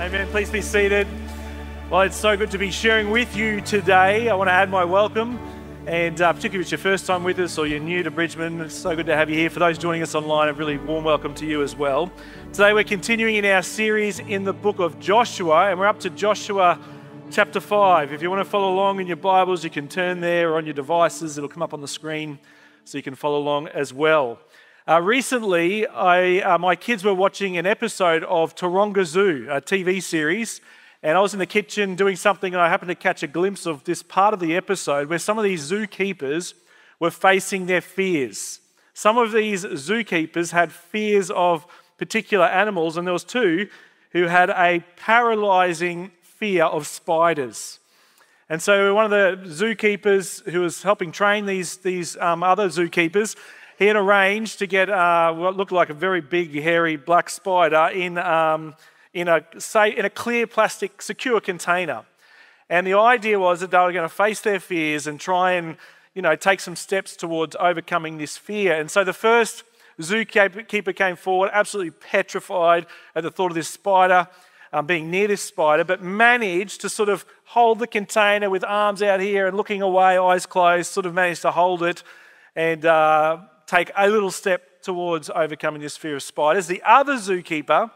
Amen. Please be seated. Well, it's so good to be sharing with you today. I want to add my welcome, and uh, particularly if it's your first time with us or you're new to Bridgeman, it's so good to have you here. For those joining us online, a really warm welcome to you as well. Today, we're continuing in our series in the book of Joshua, and we're up to Joshua chapter 5. If you want to follow along in your Bibles, you can turn there or on your devices, it'll come up on the screen so you can follow along as well. Uh, recently, I, uh, my kids were watching an episode of Taronga Zoo, a TV series, and I was in the kitchen doing something, and I happened to catch a glimpse of this part of the episode where some of these zookeepers were facing their fears. Some of these zookeepers had fears of particular animals, and there was two who had a paralyzing fear of spiders. And so one of the zookeepers who was helping train these, these um, other zookeepers he had arranged to get uh, what looked like a very big, hairy black spider in, um, in, a, say, in a clear plastic secure container. And the idea was that they were going to face their fears and try and you know, take some steps towards overcoming this fear. And so the first zookeeper came forward, absolutely petrified at the thought of this spider, um, being near this spider, but managed to sort of hold the container with arms out here and looking away, eyes closed, sort of managed to hold it and uh, take a little step towards overcoming this fear of spiders. The other zookeeper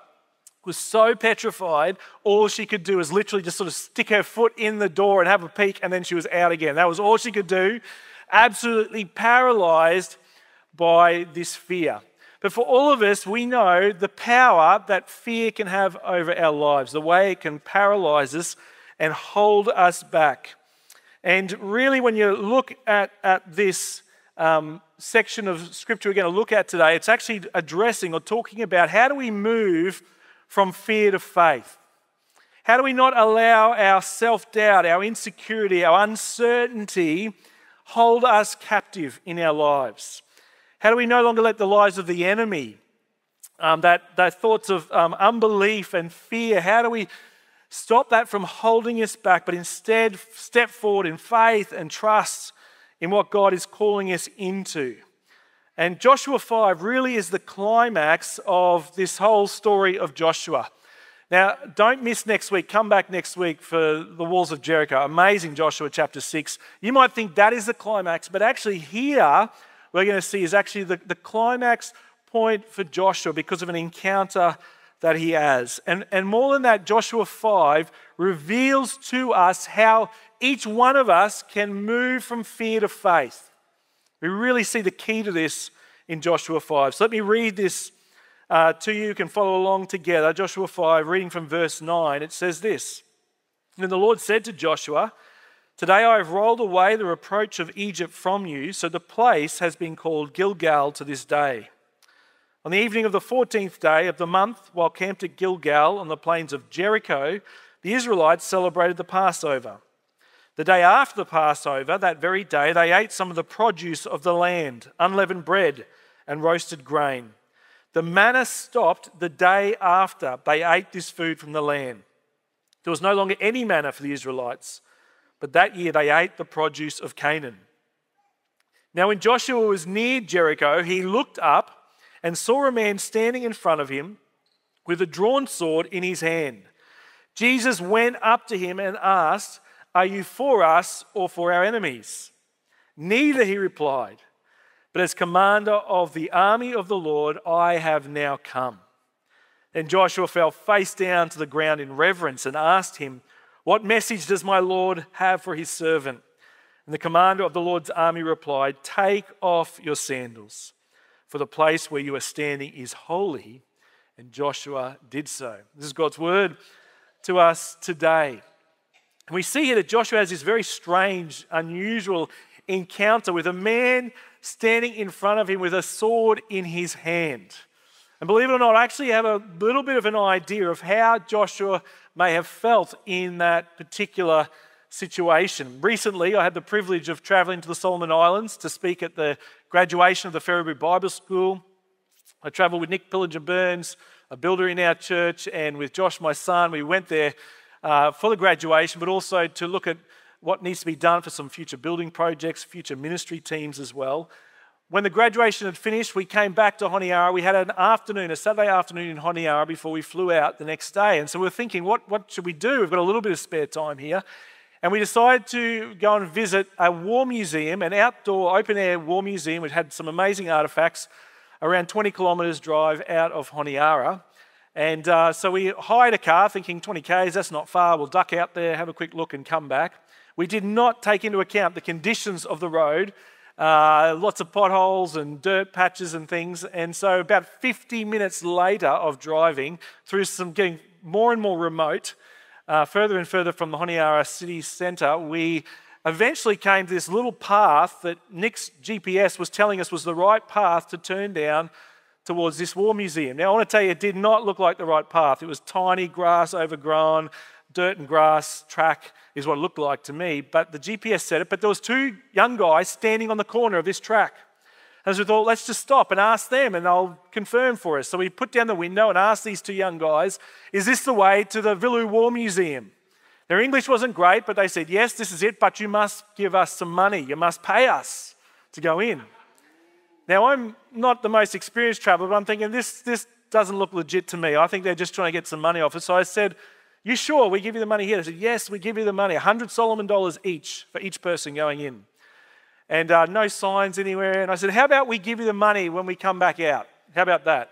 was so petrified, all she could do was literally just sort of stick her foot in the door and have a peek, and then she was out again. That was all she could do, absolutely paralyzed by this fear. But for all of us, we know the power that fear can have over our lives, the way it can paralyze us and hold us back. And really, when you look at, at this um, section of scripture we're going to look at today, it's actually addressing or talking about how do we move from fear to faith? How do we not allow our self doubt, our insecurity, our uncertainty hold us captive in our lives? How do we no longer let the lies of the enemy, um, that, that thoughts of um, unbelief and fear, how do we stop that from holding us back, but instead step forward in faith and trust in what God is calling us into. And Joshua 5 really is the climax of this whole story of Joshua. Now, don't miss next week. Come back next week for the walls of Jericho. Amazing Joshua chapter 6. You might think that is the climax, but actually, here we're going to see is actually the, the climax point for Joshua because of an encounter that he has. And, and more than that, Joshua 5 reveals to us how each one of us can move from fear to faith. We really see the key to this in Joshua 5. So let me read this uh, to you. You can follow along together. Joshua 5, reading from verse 9, it says this Then the Lord said to Joshua, Today I have rolled away the reproach of Egypt from you, so the place has been called Gilgal to this day. On the evening of the 14th day of the month, while camped at Gilgal on the plains of Jericho, the Israelites celebrated the Passover. The day after the Passover, that very day, they ate some of the produce of the land, unleavened bread and roasted grain. The manna stopped the day after they ate this food from the land. There was no longer any manna for the Israelites, but that year they ate the produce of Canaan. Now, when Joshua was near Jericho, he looked up and saw a man standing in front of him with a drawn sword in his hand. Jesus went up to him and asked, are you for us or for our enemies? Neither, he replied, but as commander of the army of the Lord, I have now come. Then Joshua fell face down to the ground in reverence and asked him, What message does my Lord have for his servant? And the commander of the Lord's army replied, Take off your sandals, for the place where you are standing is holy. And Joshua did so. This is God's word to us today. And we see here that Joshua has this very strange, unusual encounter with a man standing in front of him with a sword in his hand. And believe it or not, I actually have a little bit of an idea of how Joshua may have felt in that particular situation. Recently, I had the privilege of traveling to the Solomon Islands to speak at the graduation of the Ferriby Bible School. I traveled with Nick Pillinger Burns, a builder in our church, and with Josh, my son. We went there uh, for the graduation, but also to look at what needs to be done for some future building projects, future ministry teams as well. when the graduation had finished, we came back to Honiara. We had an afternoon, a Saturday afternoon in Honiara before we flew out the next day. And so we're thinking, what, what should we do? We've got a little bit of spare time here. And we decided to go and visit a war museum, an outdoor open air war museum, which had some amazing artifacts around 20 kilometres drive out of Honiara. And uh, so we hired a car thinking 20 Ks, that's not far. We'll duck out there, have a quick look, and come back. We did not take into account the conditions of the road uh, lots of potholes and dirt patches and things. And so, about 50 minutes later of driving through some getting more and more remote, uh, further and further from the Honiara city centre, we eventually came to this little path that Nick's GPS was telling us was the right path to turn down towards this war museum. Now, I want to tell you, it did not look like the right path. It was tiny, grass overgrown, dirt and grass track is what it looked like to me. But the GPS said it. But there was two young guys standing on the corner of this track. And so we thought, let's just stop and ask them, and they'll confirm for us. So we put down the window and asked these two young guys, "Is this the way to the Vilu War Museum?" Their English wasn't great, but they said, "Yes, this is it. But you must give us some money. You must pay us to go in." Now I'm not the most experienced traveler, but I'm thinking this this doesn't look legit to me. I think they're just trying to get some money off us. So I said, you sure we give you the money here? They said, Yes, we give you the money, 100 Solomon dollars each for each person going in. And uh, no signs anywhere. And I said, How about we give you the money when we come back out? How about that?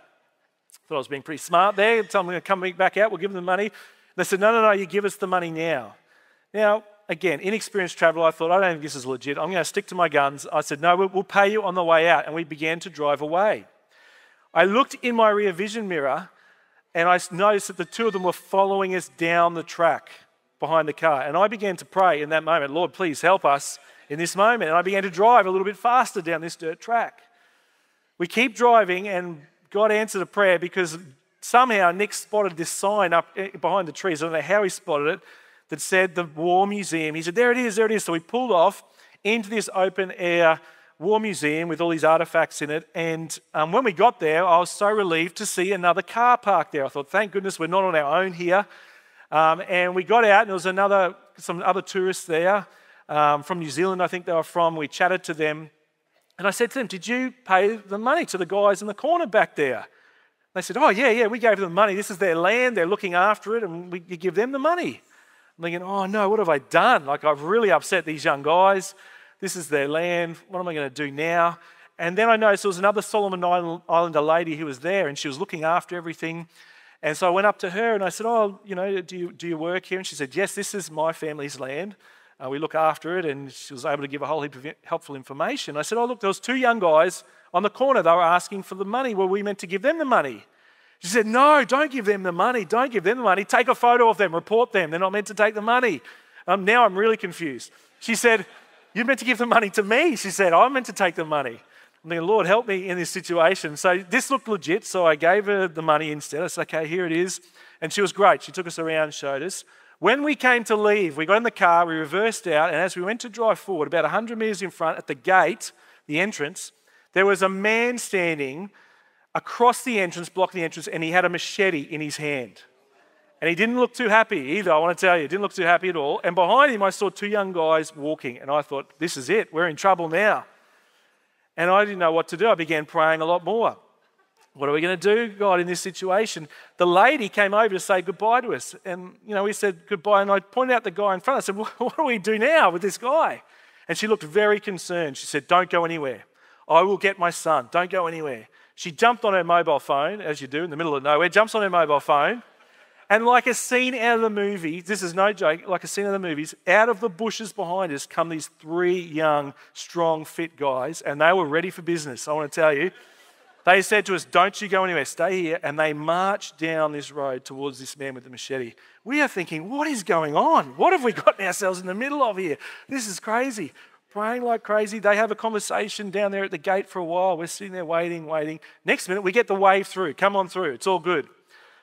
Thought I was being pretty smart there. Tell them to come back out, we'll give them the money. They said, No, no, no, you give us the money now. Now, again, inexperienced traveler, I thought, I don't think this is legit. I'm going to stick to my guns. I said, No, we'll pay you on the way out. And we began to drive away. I looked in my rear vision mirror and I noticed that the two of them were following us down the track behind the car. And I began to pray in that moment, Lord, please help us in this moment. And I began to drive a little bit faster down this dirt track. We keep driving, and God answered a prayer because somehow Nick spotted this sign up eh, behind the trees. I don't know how he spotted it that said the War Museum. He said, There it is, there it is. So we pulled off into this open air war museum with all these artifacts in it. And um, when we got there, I was so relieved to see another car parked there. I thought, thank goodness we're not on our own here. Um, and we got out, and there was another, some other tourists there um, from New Zealand, I think they were from. We chatted to them. And I said to them, Did you pay the money to the guys in the corner back there? They said, Oh, yeah, yeah, we gave them money. This is their land. They're looking after it, and we, give them the money. I'm thinking, Oh, no, what have I done? Like, I've really upset these young guys. This is their land. What am I going to do now? And then I noticed there was another Solomon Islander lady who was there and she was looking after everything. And so I went up to her and I said, Oh, you know, do you, do you work here? And she said, Yes, this is my family's land. Uh, we look after it. And she was able to give a whole heap of helpful information. I said, Oh, look, there was two young guys on the corner. They were asking for the money. Were we meant to give them the money? She said, No, don't give them the money. Don't give them the money. Take a photo of them, report them. They're not meant to take the money. Um, now I'm really confused. She said, you're meant to give the money to me. She said, I'm meant to take the money. I'm thinking, Lord, help me in this situation. So this looked legit. So I gave her the money instead. I said, okay, here it is. And she was great. She took us around, showed us. When we came to leave, we got in the car, we reversed out, and as we went to drive forward, about 100 metres in front at the gate, the entrance, there was a man standing across the entrance, blocking the entrance, and he had a machete in his hand. And he didn't look too happy either, I want to tell you. Didn't look too happy at all. And behind him, I saw two young guys walking. And I thought, this is it. We're in trouble now. And I didn't know what to do. I began praying a lot more. What are we going to do, God, in this situation? The lady came over to say goodbye to us. And, you know, we said goodbye. And I pointed out the guy in front. I said, What do we do now with this guy? And she looked very concerned. She said, Don't go anywhere. I will get my son. Don't go anywhere. She jumped on her mobile phone, as you do in the middle of nowhere, jumps on her mobile phone and like a scene out of the movie, this is no joke, like a scene out of the movies, out of the bushes behind us come these three young, strong, fit guys, and they were ready for business, I want to tell you. They said to us, Don't you go anywhere, stay here. And they marched down this road towards this man with the machete. We are thinking, What is going on? What have we gotten ourselves in the middle of here? This is crazy. Praying like crazy. They have a conversation down there at the gate for a while. We're sitting there waiting, waiting. Next minute, we get the wave through. Come on through. It's all good.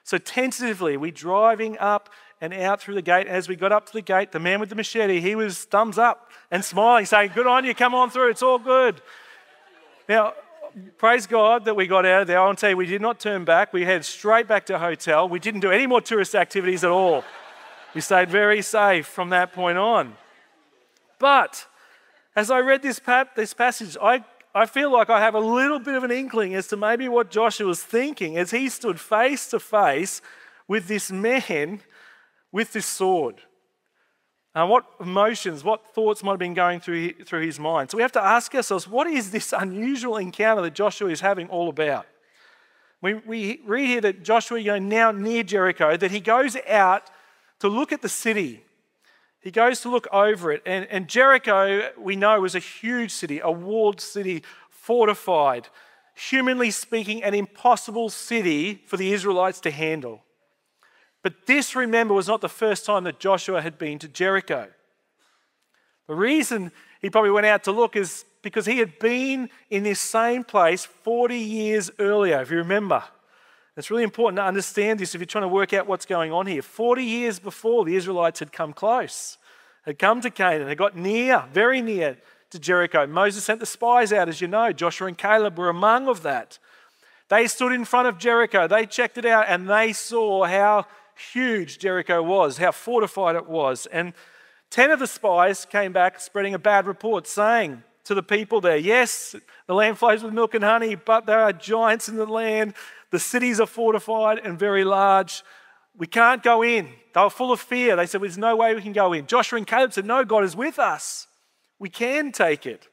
So tentatively, we're driving up and out through the gate. As we got up to the gate, the man with the machete, he was thumbs up and smiling, saying, Good on you, come on through, it's all good. Now, praise God that we got out of there. I want to tell you, we did not turn back. We headed straight back to hotel. We didn't do any more tourist activities at all. We stayed very safe from that point on. But as I read this, this passage, I, I feel like I have a little bit of an inkling as to maybe what Joshua was thinking as he stood face to face with this man with this sword. What emotions, what thoughts might have been going through, through his mind? So we have to ask ourselves what is this unusual encounter that Joshua is having all about? We, we read here that Joshua, you know, now near Jericho, that he goes out to look at the city. He goes to look over it. And, and Jericho, we know, was a huge city, a walled city, fortified, humanly speaking, an impossible city for the Israelites to handle. But this, remember, was not the first time that Joshua had been to Jericho. The reason he probably went out to look is because he had been in this same place 40 years earlier, if you remember. It's really important to understand this if you're trying to work out what's going on here. 40 years before, the Israelites had come close, had come to Canaan, had got near, very near to Jericho. Moses sent the spies out, as you know. Joshua and Caleb were among of that. They stood in front of Jericho, they checked it out, and they saw how huge Jericho was, how fortified it was. And 10 of the spies came back spreading a bad report, saying to the people there, Yes, the land flows with milk and honey, but there are giants in the land. The cities are fortified and very large. We can't go in. They were full of fear. They said, There's no way we can go in. Joshua and Caleb said, No, God is with us. We can take it.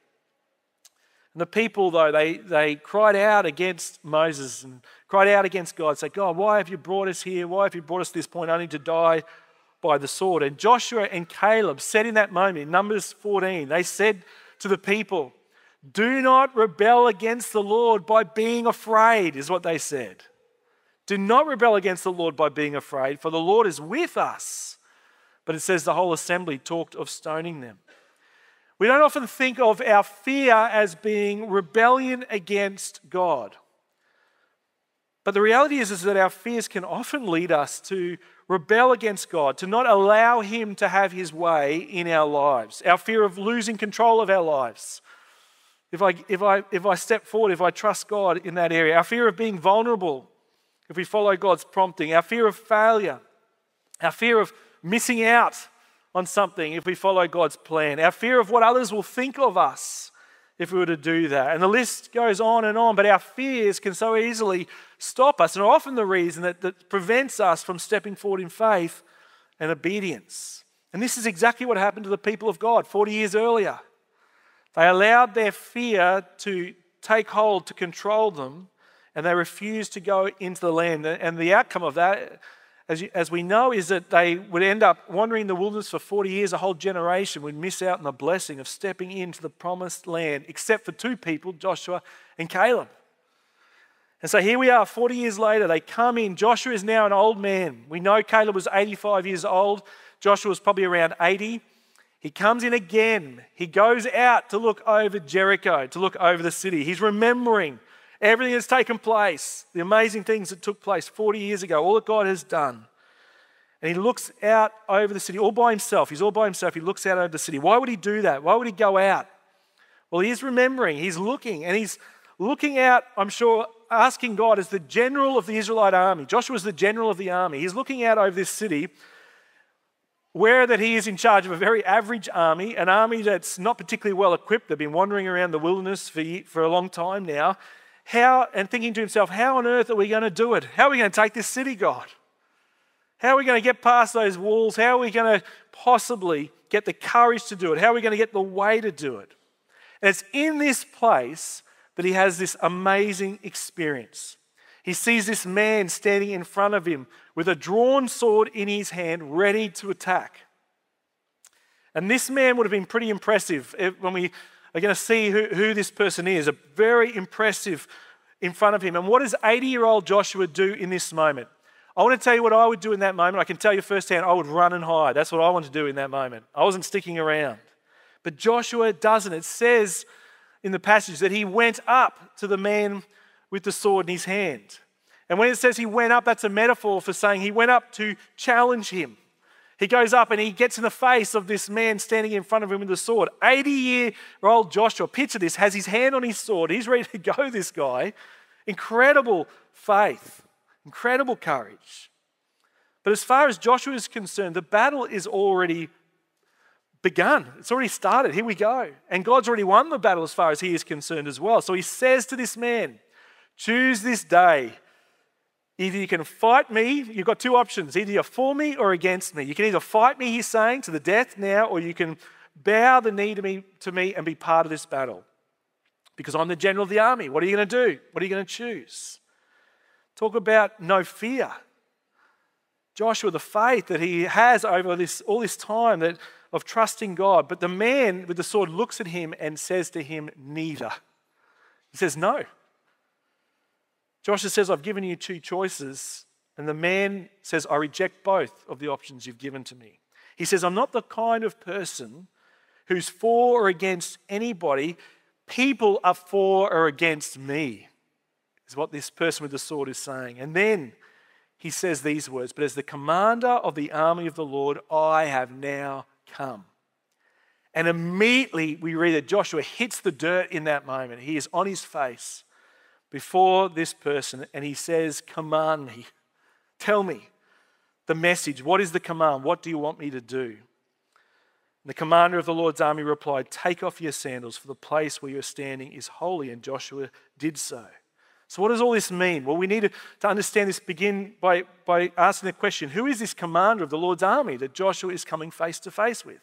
And the people, though, they, they cried out against Moses and cried out against God, say, God, why have you brought us here? Why have you brought us to this point only to die by the sword? And Joshua and Caleb said in that moment, in Numbers 14, they said to the people, Do not rebel against the Lord by being afraid, is what they said. Do not rebel against the Lord by being afraid, for the Lord is with us. But it says the whole assembly talked of stoning them. We don't often think of our fear as being rebellion against God. But the reality is, is that our fears can often lead us to rebel against God, to not allow Him to have His way in our lives. Our fear of losing control of our lives. If I, if, I, if I step forward, if I trust God in that area, our fear of being vulnerable, if we follow God's prompting, our fear of failure, our fear of missing out on something if we follow God's plan, our fear of what others will think of us if we were to do that. And the list goes on and on, but our fears can so easily stop us and are often the reason that, that prevents us from stepping forward in faith and obedience. And this is exactly what happened to the people of God 40 years earlier. They allowed their fear to take hold, to control them, and they refused to go into the land. And the outcome of that as, you, as we know, is that they would end up wandering in the wilderness for 40 years. A whole generation would miss out on the blessing of stepping into the promised land, except for two people, Joshua and Caleb. And so here we are, 40 years later, they come in. Joshua is now an old man. We know Caleb was 85 years old, Joshua was probably around 80. He comes in again. He goes out to look over Jericho, to look over the city. He's remembering everything that's taken place, the amazing things that took place 40 years ago, all that God has done. And he looks out over the city all by himself. He's all by himself. He looks out over the city. Why would he do that? Why would he go out? Well, he's remembering, he's looking, and he's looking out, I'm sure, asking God as the general of the Israelite army. Joshua's the general of the army. He's looking out over this city, where that he is in charge of a very average army, an army that's not particularly well equipped. They've been wandering around the wilderness for, for a long time now how, and thinking to himself, how on earth are we going to do it? How are we going to take this city, God? How are we going to get past those walls? How are we going to possibly get the courage to do it? How are we going to get the way to do it? And it's in this place that he has this amazing experience. He sees this man standing in front of him with a drawn sword in his hand, ready to attack. And this man would have been pretty impressive eh, when we are going to see who, who this person is. A very impressive in front of him. And what does 80 year old Joshua do in this moment? I want to tell you what I would do in that moment. I can tell you firsthand, I would run and hide. That's what I want to do in that moment. I wasn't sticking around. But Joshua doesn't. It says in the passage that he went up to the man with the sword in his hand. And when it says he went up, that's a metaphor for saying he went up to challenge him. He goes up and he gets in the face of this man standing in front of him with a sword. 80 year old Joshua, picture this, has his hand on his sword. He's ready to go, this guy. Incredible faith, incredible courage. But as far as Joshua is concerned, the battle is already begun. It's already started. Here we go. And God's already won the battle as far as he is concerned as well. So he says to this man, Choose this day. Either you can fight me, you've got two options. Either you're for me or against me. You can either fight me, he's saying, to the death now, or you can bow the knee to me, to me and be part of this battle. Because I'm the general of the army. What are you going to do? What are you going to choose? Talk about no fear. Joshua, the faith that he has over this, all this time that, of trusting God. But the man with the sword looks at him and says to him, Neither. He says, No. Joshua says, I've given you two choices. And the man says, I reject both of the options you've given to me. He says, I'm not the kind of person who's for or against anybody. People are for or against me, is what this person with the sword is saying. And then he says these words But as the commander of the army of the Lord, I have now come. And immediately we read that Joshua hits the dirt in that moment. He is on his face before this person and he says, Command me, tell me the message. What is the command? What do you want me to do? The commander of the Lord's army replied, Take off your sandals, for the place where you're standing is holy. And Joshua did so. So, what does all this mean? Well, we need to, to understand this, begin by, by asking the question who is this commander of the Lord's army that Joshua is coming face to face with?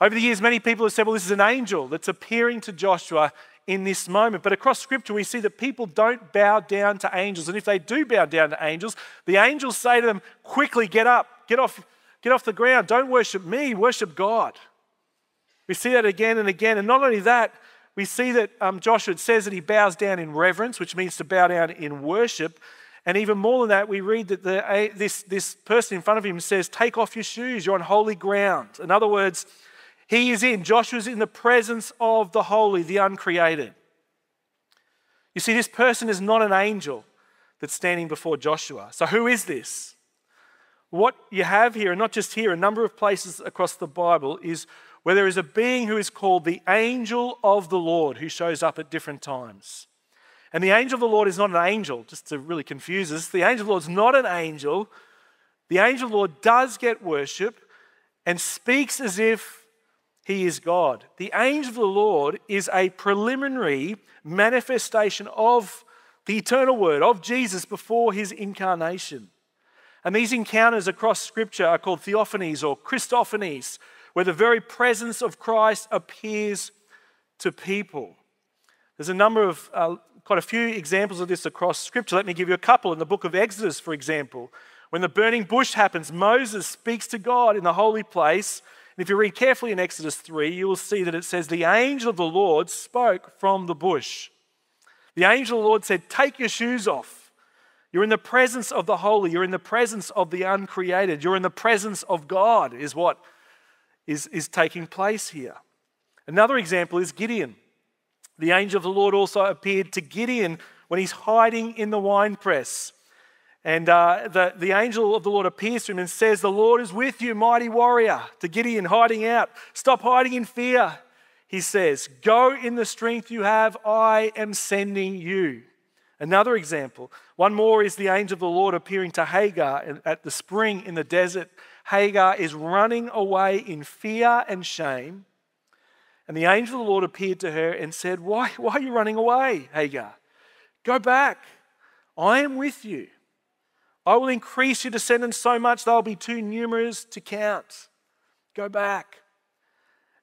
Over the years, many people have said, well, this is an angel that's appearing to Joshua in this moment. But across scripture, we see that people don't bow down to angels. And if they do bow down to angels, the angels say to them, quickly get up, get off, get off the ground. Don't worship me, worship God. We see that again and again. And not only that, we see that um, Joshua says that he bows down in reverence, which means to bow down in worship. And even more than that, we read that the, this, this person in front of him says, Take off your shoes, you're on holy ground. In other words, he is in, Joshua's in the presence of the holy, the uncreated. You see, this person is not an angel that's standing before Joshua. So, who is this? What you have here, and not just here, a number of places across the Bible, is where there is a being who is called the angel of the Lord who shows up at different times. And the angel of the Lord is not an angel, just to really confuse us. The angel of the Lord is not an angel. The angel of the Lord does get worship and speaks as if he is God. The angel of the Lord is a preliminary manifestation of the eternal word, of Jesus before his incarnation. And these encounters across Scripture are called theophanies or Christophanies, where the very presence of Christ appears to people. There's a number of, uh, quite a few examples of this across Scripture. Let me give you a couple. In the book of Exodus, for example, when the burning bush happens, Moses speaks to God in the holy place. And if you read carefully in Exodus 3, you will see that it says, The angel of the Lord spoke from the bush. The angel of the Lord said, Take your shoes off. You're in the presence of the holy. You're in the presence of the uncreated. You're in the presence of God, is what is, is taking place here. Another example is Gideon. The angel of the Lord also appeared to Gideon when he's hiding in the winepress. And uh, the, the angel of the Lord appears to him and says, The Lord is with you, mighty warrior. To Gideon, hiding out. Stop hiding in fear. He says, Go in the strength you have, I am sending you. Another example, one more is the angel of the Lord appearing to Hagar at the spring in the desert Hagar is running away in fear and shame. And the angel of the Lord appeared to her and said, Why, why are you running away, Hagar? Go back. I am with you. I will increase your descendants so much they'll be too numerous to count. Go back.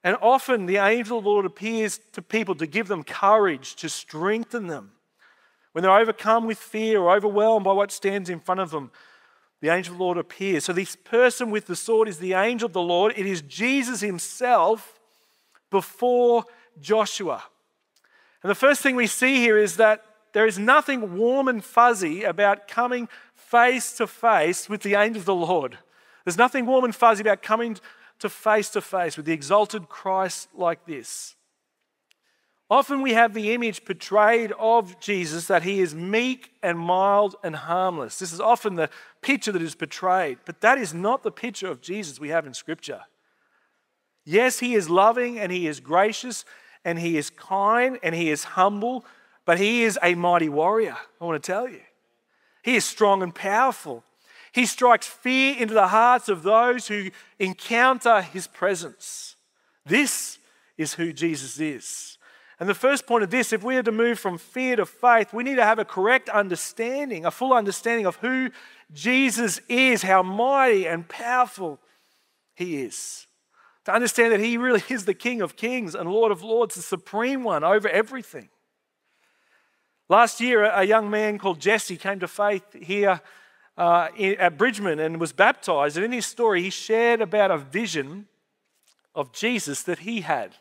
And often the angel of the Lord appears to people to give them courage, to strengthen them. When they're overcome with fear or overwhelmed by what stands in front of them, the angel of the Lord appears. So, this person with the sword is the angel of the Lord. It is Jesus himself before Joshua. And the first thing we see here is that there is nothing warm and fuzzy about coming face to face with the angel of the Lord. There's nothing warm and fuzzy about coming to face to face with the exalted Christ like this. Often we have the image portrayed of Jesus that he is meek and mild and harmless. This is often the picture that is portrayed, but that is not the picture of Jesus we have in Scripture. Yes, he is loving and he is gracious and he is kind and he is humble, but he is a mighty warrior, I want to tell you. He is strong and powerful. He strikes fear into the hearts of those who encounter his presence. This is who Jesus is. And the first point of this, if we are to move from fear to faith, we need to have a correct understanding, a full understanding of who Jesus is, how mighty and powerful he is. To understand that he really is the King of kings and Lord of lords, the supreme one over everything. Last year, a young man called Jesse came to faith here uh, at Bridgeman and was baptized. And in his story, he shared about a vision of Jesus that he had.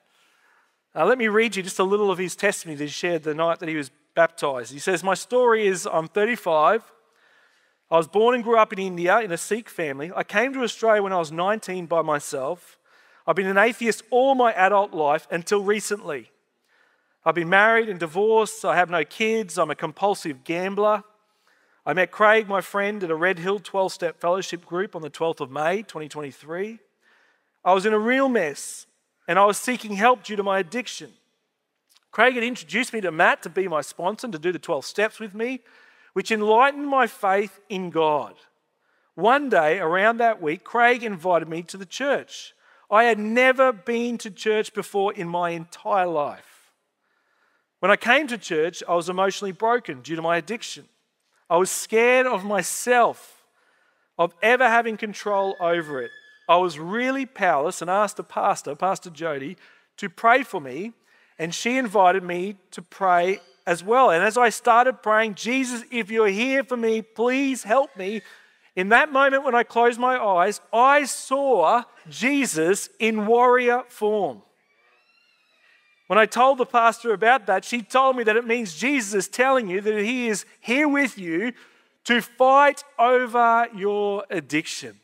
Uh, let me read you just a little of his testimony that he shared the night that he was baptized. He says, My story is I'm 35. I was born and grew up in India in a Sikh family. I came to Australia when I was 19 by myself. I've been an atheist all my adult life until recently. I've been married and divorced. I have no kids. I'm a compulsive gambler. I met Craig, my friend, at a Red Hill 12 step fellowship group on the 12th of May, 2023. I was in a real mess and I was seeking help due to my addiction. Craig had introduced me to Matt to be my sponsor and to do the 12 steps with me, which enlightened my faith in God. One day around that week, Craig invited me to the church. I had never been to church before in my entire life. When I came to church, I was emotionally broken due to my addiction. I was scared of myself, of ever having control over it. I was really powerless and asked a pastor, Pastor Jody, to pray for me, and she invited me to pray as well. And as I started praying, Jesus, if you're here for me, please help me. In that moment when I closed my eyes, I saw Jesus in warrior form. When I told the pastor about that, she told me that it means Jesus is telling you that he is here with you to fight over your addiction.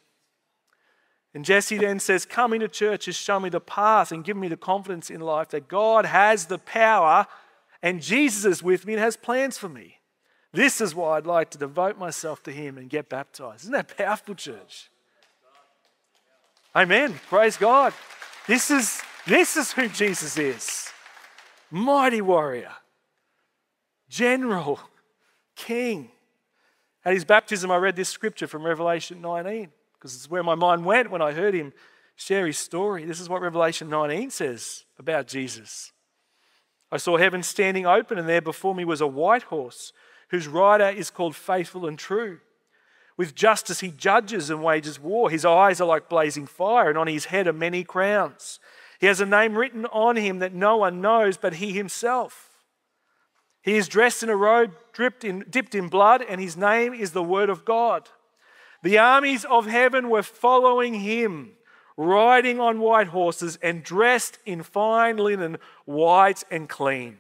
And Jesse then says, Coming to church has shown me the path and given me the confidence in life that God has the power and Jesus is with me and has plans for me. This is why I'd like to devote myself to Him and get baptized. Isn't that powerful, church? Amen. Praise God. This is, this is who Jesus is mighty warrior, general, king. At his baptism, I read this scripture from Revelation 19 because it's where my mind went when I heard him share his story. This is what Revelation 19 says about Jesus. I saw heaven standing open, and there before me was a white horse, whose rider is called Faithful and True. With justice he judges and wages war. His eyes are like blazing fire, and on his head are many crowns. He has a name written on him that no one knows but he himself. He is dressed in a robe dipped in, dipped in blood, and his name is the Word of God. The armies of heaven were following him, riding on white horses and dressed in fine linen, white and clean.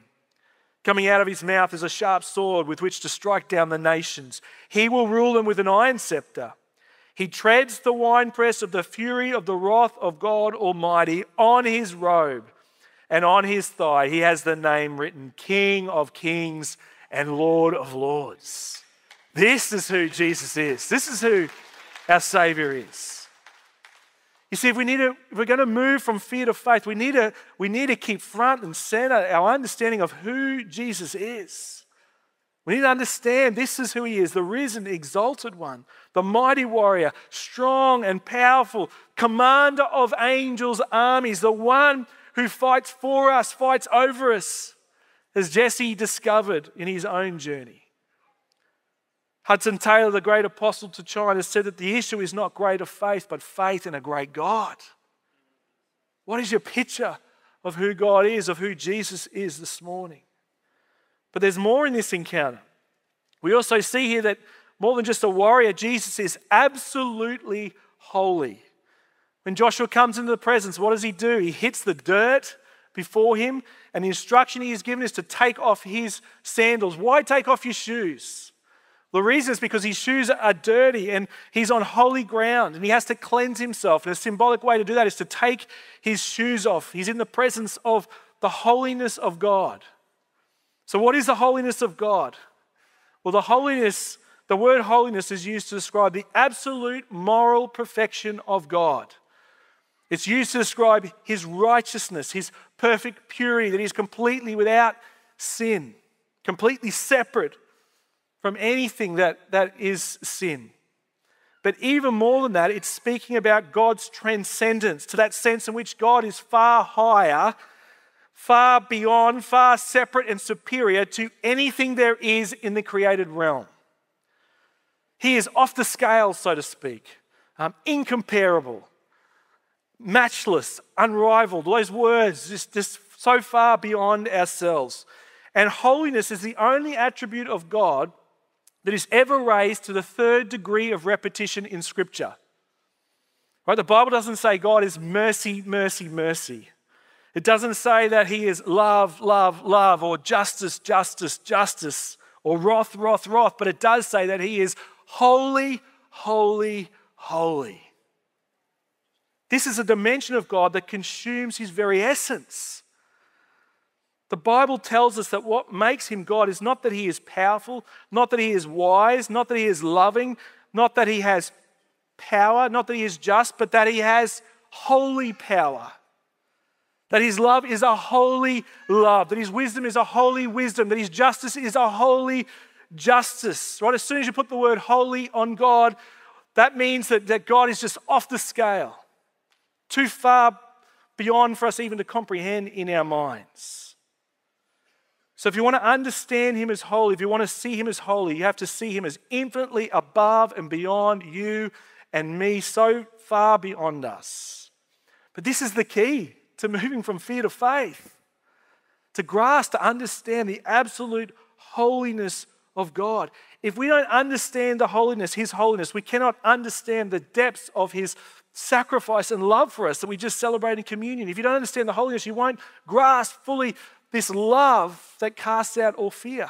Coming out of his mouth is a sharp sword with which to strike down the nations. He will rule them with an iron scepter. He treads the winepress of the fury of the wrath of God Almighty on his robe, and on his thigh he has the name written King of Kings and Lord of Lords. This is who Jesus is. This is who our Savior is. You see, if we need to, if we're going to move from fear to faith, we need to, we need to keep front and center our understanding of who Jesus is. We need to understand this is who he is, the risen, exalted one, the mighty warrior, strong and powerful, commander of angels' armies, the one who fights for us, fights over us, as Jesse discovered in his own journey. Hudson Taylor, the great apostle to China, said that the issue is not greater faith, but faith in a great God. What is your picture of who God is, of who Jesus is this morning? But there's more in this encounter. We also see here that more than just a warrior, Jesus is absolutely holy. When Joshua comes into the presence, what does he do? He hits the dirt before him, and the instruction he is given is to take off his sandals. Why take off your shoes? The reason is because his shoes are dirty and he's on holy ground and he has to cleanse himself. And a symbolic way to do that is to take his shoes off. He's in the presence of the holiness of God. So, what is the holiness of God? Well, the holiness, the word holiness is used to describe the absolute moral perfection of God. It's used to describe his righteousness, his perfect purity, that he's completely without sin, completely separate from anything that, that is sin. But even more than that, it's speaking about God's transcendence to that sense in which God is far higher, far beyond, far separate and superior to anything there is in the created realm. He is off the scale, so to speak, um, incomparable, matchless, unrivaled. Those words just, just so far beyond ourselves. And holiness is the only attribute of God that is ever raised to the third degree of repetition in Scripture. Right? The Bible doesn't say God is mercy, mercy, mercy. It doesn't say that He is love, love, love, or justice, justice, justice, or wrath, wrath, wrath, but it does say that He is holy, holy, holy. This is a dimension of God that consumes His very essence. The Bible tells us that what makes him God is not that he is powerful, not that he is wise, not that he is loving, not that he has power, not that he is just, but that he has holy power. That his love is a holy love, that his wisdom is a holy wisdom, that his justice is a holy justice. Right? As soon as you put the word holy on God, that means that, that God is just off the scale, too far beyond for us even to comprehend in our minds. So, if you want to understand Him as holy, if you want to see Him as holy, you have to see Him as infinitely above and beyond you and me, so far beyond us. But this is the key to moving from fear to faith, to grasp, to understand the absolute holiness of God. If we don't understand the holiness, His holiness, we cannot understand the depths of His sacrifice and love for us that we just celebrate in communion. If you don't understand the holiness, you won't grasp fully this love that casts out all fear.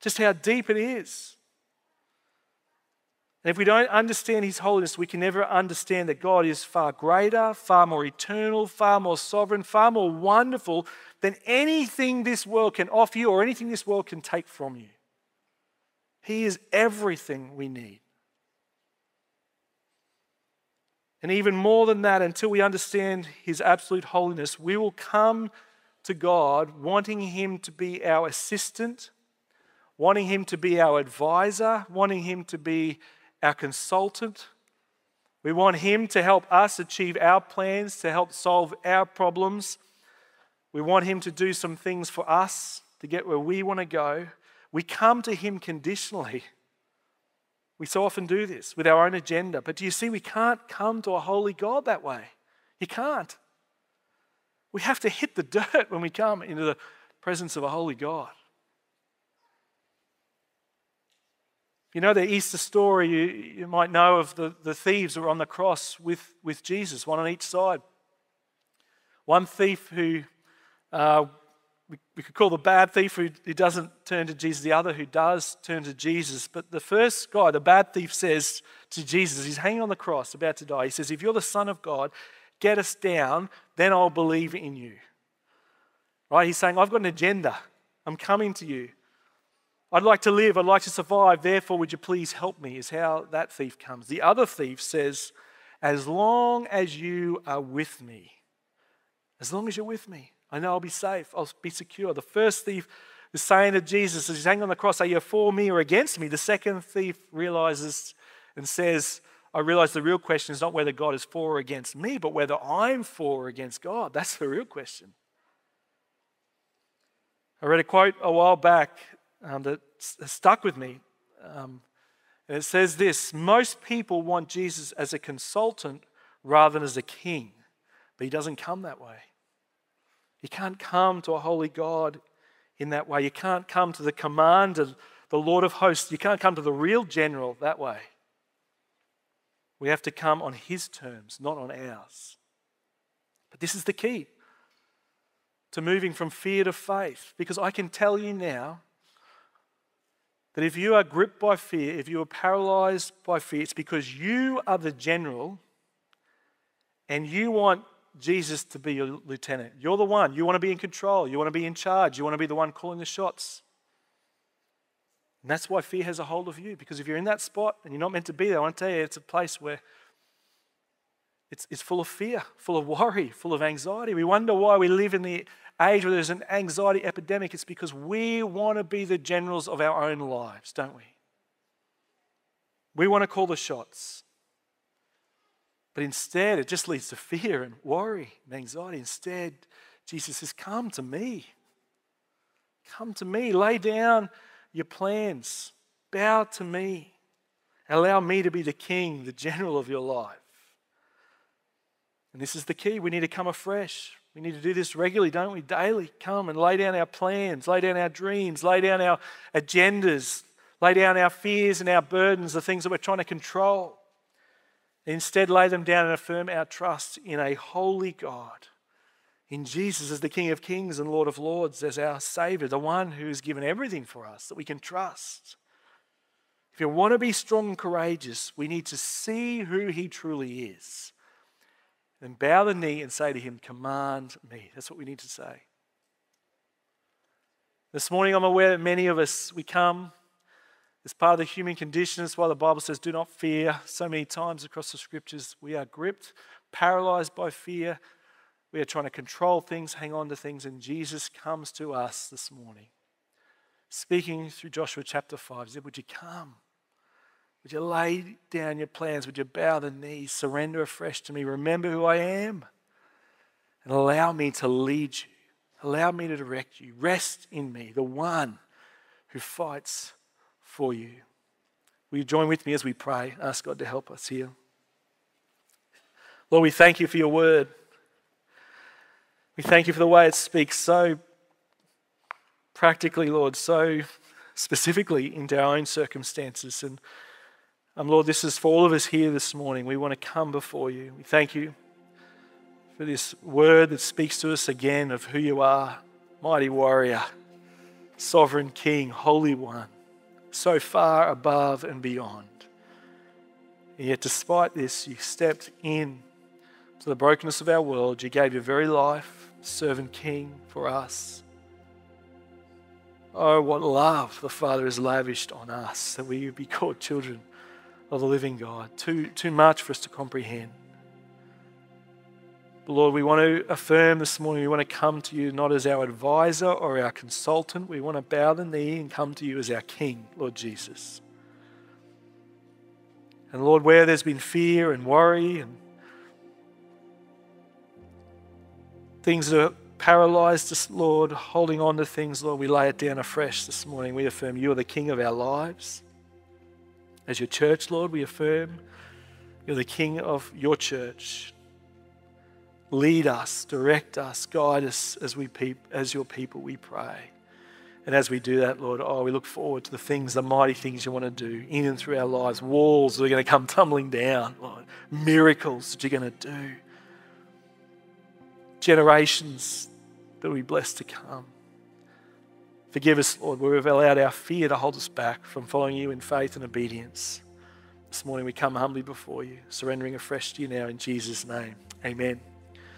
Just how deep it is. And if we don't understand His holiness, we can never understand that God is far greater, far more eternal, far more sovereign, far more wonderful than anything this world can offer you or anything this world can take from you. He is everything we need. And even more than that, until we understand His absolute holiness, we will come to God, wanting Him to be our assistant, wanting Him to be our advisor, wanting Him to be our consultant. We want Him to help us achieve our plans, to help solve our problems. We want Him to do some things for us to get where we want to go. We come to Him conditionally. We so often do this with our own agenda. But do you see, we can't come to a holy God that way. You can't. We have to hit the dirt when we come into the presence of a holy God. You know the Easter story, you, you might know of the, the thieves who were on the cross with, with Jesus, one on each side. One thief who uh, we, we, could call the bad thief who, who doesn't turn to Jesus, the other who does turn to Jesus. But the first guy, the bad thief, says to Jesus, he's hanging on the cross, about to die. He says, If you're the Son of God, get us down, then I'll believe in you. Right? He's saying, I've got an agenda. I'm coming to you. I'd like to live. I'd like to survive. Therefore, would you please help me? Is how that thief comes. The other thief says, As long as you are with me, as long as you're with me, I know I'll be safe. I'll be secure. The first thief is saying to Jesus as he's hanging on the cross, Are you for me or against me? The second thief realizes and says, I realize the real question is not whether God is for or against me, but whether I'm for or against God. That's the real question. I read a quote a while back um, that stuck with me. Um, and it says this Most people want Jesus as a consultant rather than as a king, but he doesn't come that way. You can't come to a holy God in that way. You can't come to the commander, the Lord of hosts. You can't come to the real general that way. We have to come on His terms, not on ours. But this is the key to moving from fear to faith, because I can tell you now that if you are gripped by fear, if you are paralyzed by fear, it's because you are the general and you want Jesus to be your lieutenant. You're the one. You want to be in control. You want to be in charge. You want to be the one calling the shots. And that's why fear has a hold of you, because if you're in that spot and you're not meant to be there, I want to tell you, it's a place where it's, it's full of fear, full of worry, full of anxiety. We wonder why we live in the age where there's an anxiety epidemic. It's because we want to be the generals of our own lives, don't we? We want to call the shots. But instead, it just leads to fear and worry and anxiety. Instead, Jesus says, Come to me. Come to me. Lay down your plans. Bow to me. Allow me to be the king, the general of your life. And this is the key. We need to come afresh. We need to do this regularly, don't we? Daily. Come and lay down our plans, lay down our dreams, lay down our agendas, lay down our fears and our burdens, the things that we're trying to control. Instead, lay them down and affirm our trust in a holy God, in Jesus as the King of Kings and Lord of Lords, as our Savior, the one who has given everything for us that we can trust. If you want to be strong and courageous, we need to see who He truly is then bow the knee and say to him, Command me. That's what we need to say. This morning, I'm aware that many of us, we come as part of the human condition. That's why the Bible says, Do not fear. So many times across the scriptures, we are gripped, paralyzed by fear. We are trying to control things, hang on to things, and Jesus comes to us this morning. Speaking through Joshua chapter 5, he said, Would you come? Would you lay down your plans? Would you bow the knees, surrender afresh to me? Remember who I am and allow me to lead you. Allow me to direct you. Rest in me, the one who fights for you. Will you join with me as we pray? Ask God to help us here. Lord, we thank you for your word. We thank you for the way it speaks so practically, Lord, so specifically into our own circumstances. And Lord, this is for all of us here this morning. We want to come before you. We thank you for this word that speaks to us again of who you are mighty warrior, sovereign king, holy one, so far above and beyond. And yet, despite this, you stepped in to the brokenness of our world. You gave your very life, servant king, for us. Oh, what love the Father has lavished on us that we would be called children of the living God. Too, too much for us to comprehend. But Lord, we want to affirm this morning, we want to come to you not as our advisor or our consultant. We want to bow the knee and come to you as our King, Lord Jesus. And Lord, where there's been fear and worry and things that are paralyzed us, Lord, holding on to things, Lord, we lay it down afresh this morning. We affirm you are the King of our lives. As your church, Lord, we affirm you're the King of your church. Lead us, direct us, guide us as, we peop- as your people, we pray. And as we do that, Lord, oh, we look forward to the things, the mighty things you want to do in and through our lives. Walls that are going to come tumbling down, Lord. Miracles that you're going to do. Generations that we blessed to come. Forgive us, Lord, where we've allowed our fear to hold us back from following you in faith and obedience. This morning we come humbly before you, surrendering afresh to you now in Jesus' name. Amen.